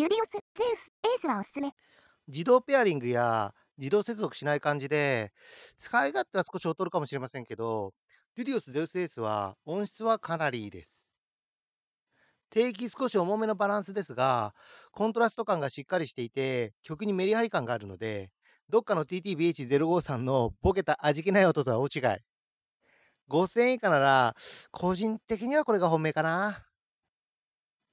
ユリオス、ゼウス、エースはおすすめ。自動ペアリングや自動接続しない感じで、使い勝手は少し劣るかもしれませんけど、デュディオス・ゼウス・エースは音質はかなりいいです。定期少し重めのバランスですが、コントラスト感がしっかりしていて、曲にメリハリ感があるので、どっかの TTBH05 さんのボケた味気ない音とは大違い。5000円以下なら、個人的にはこれが本命かな。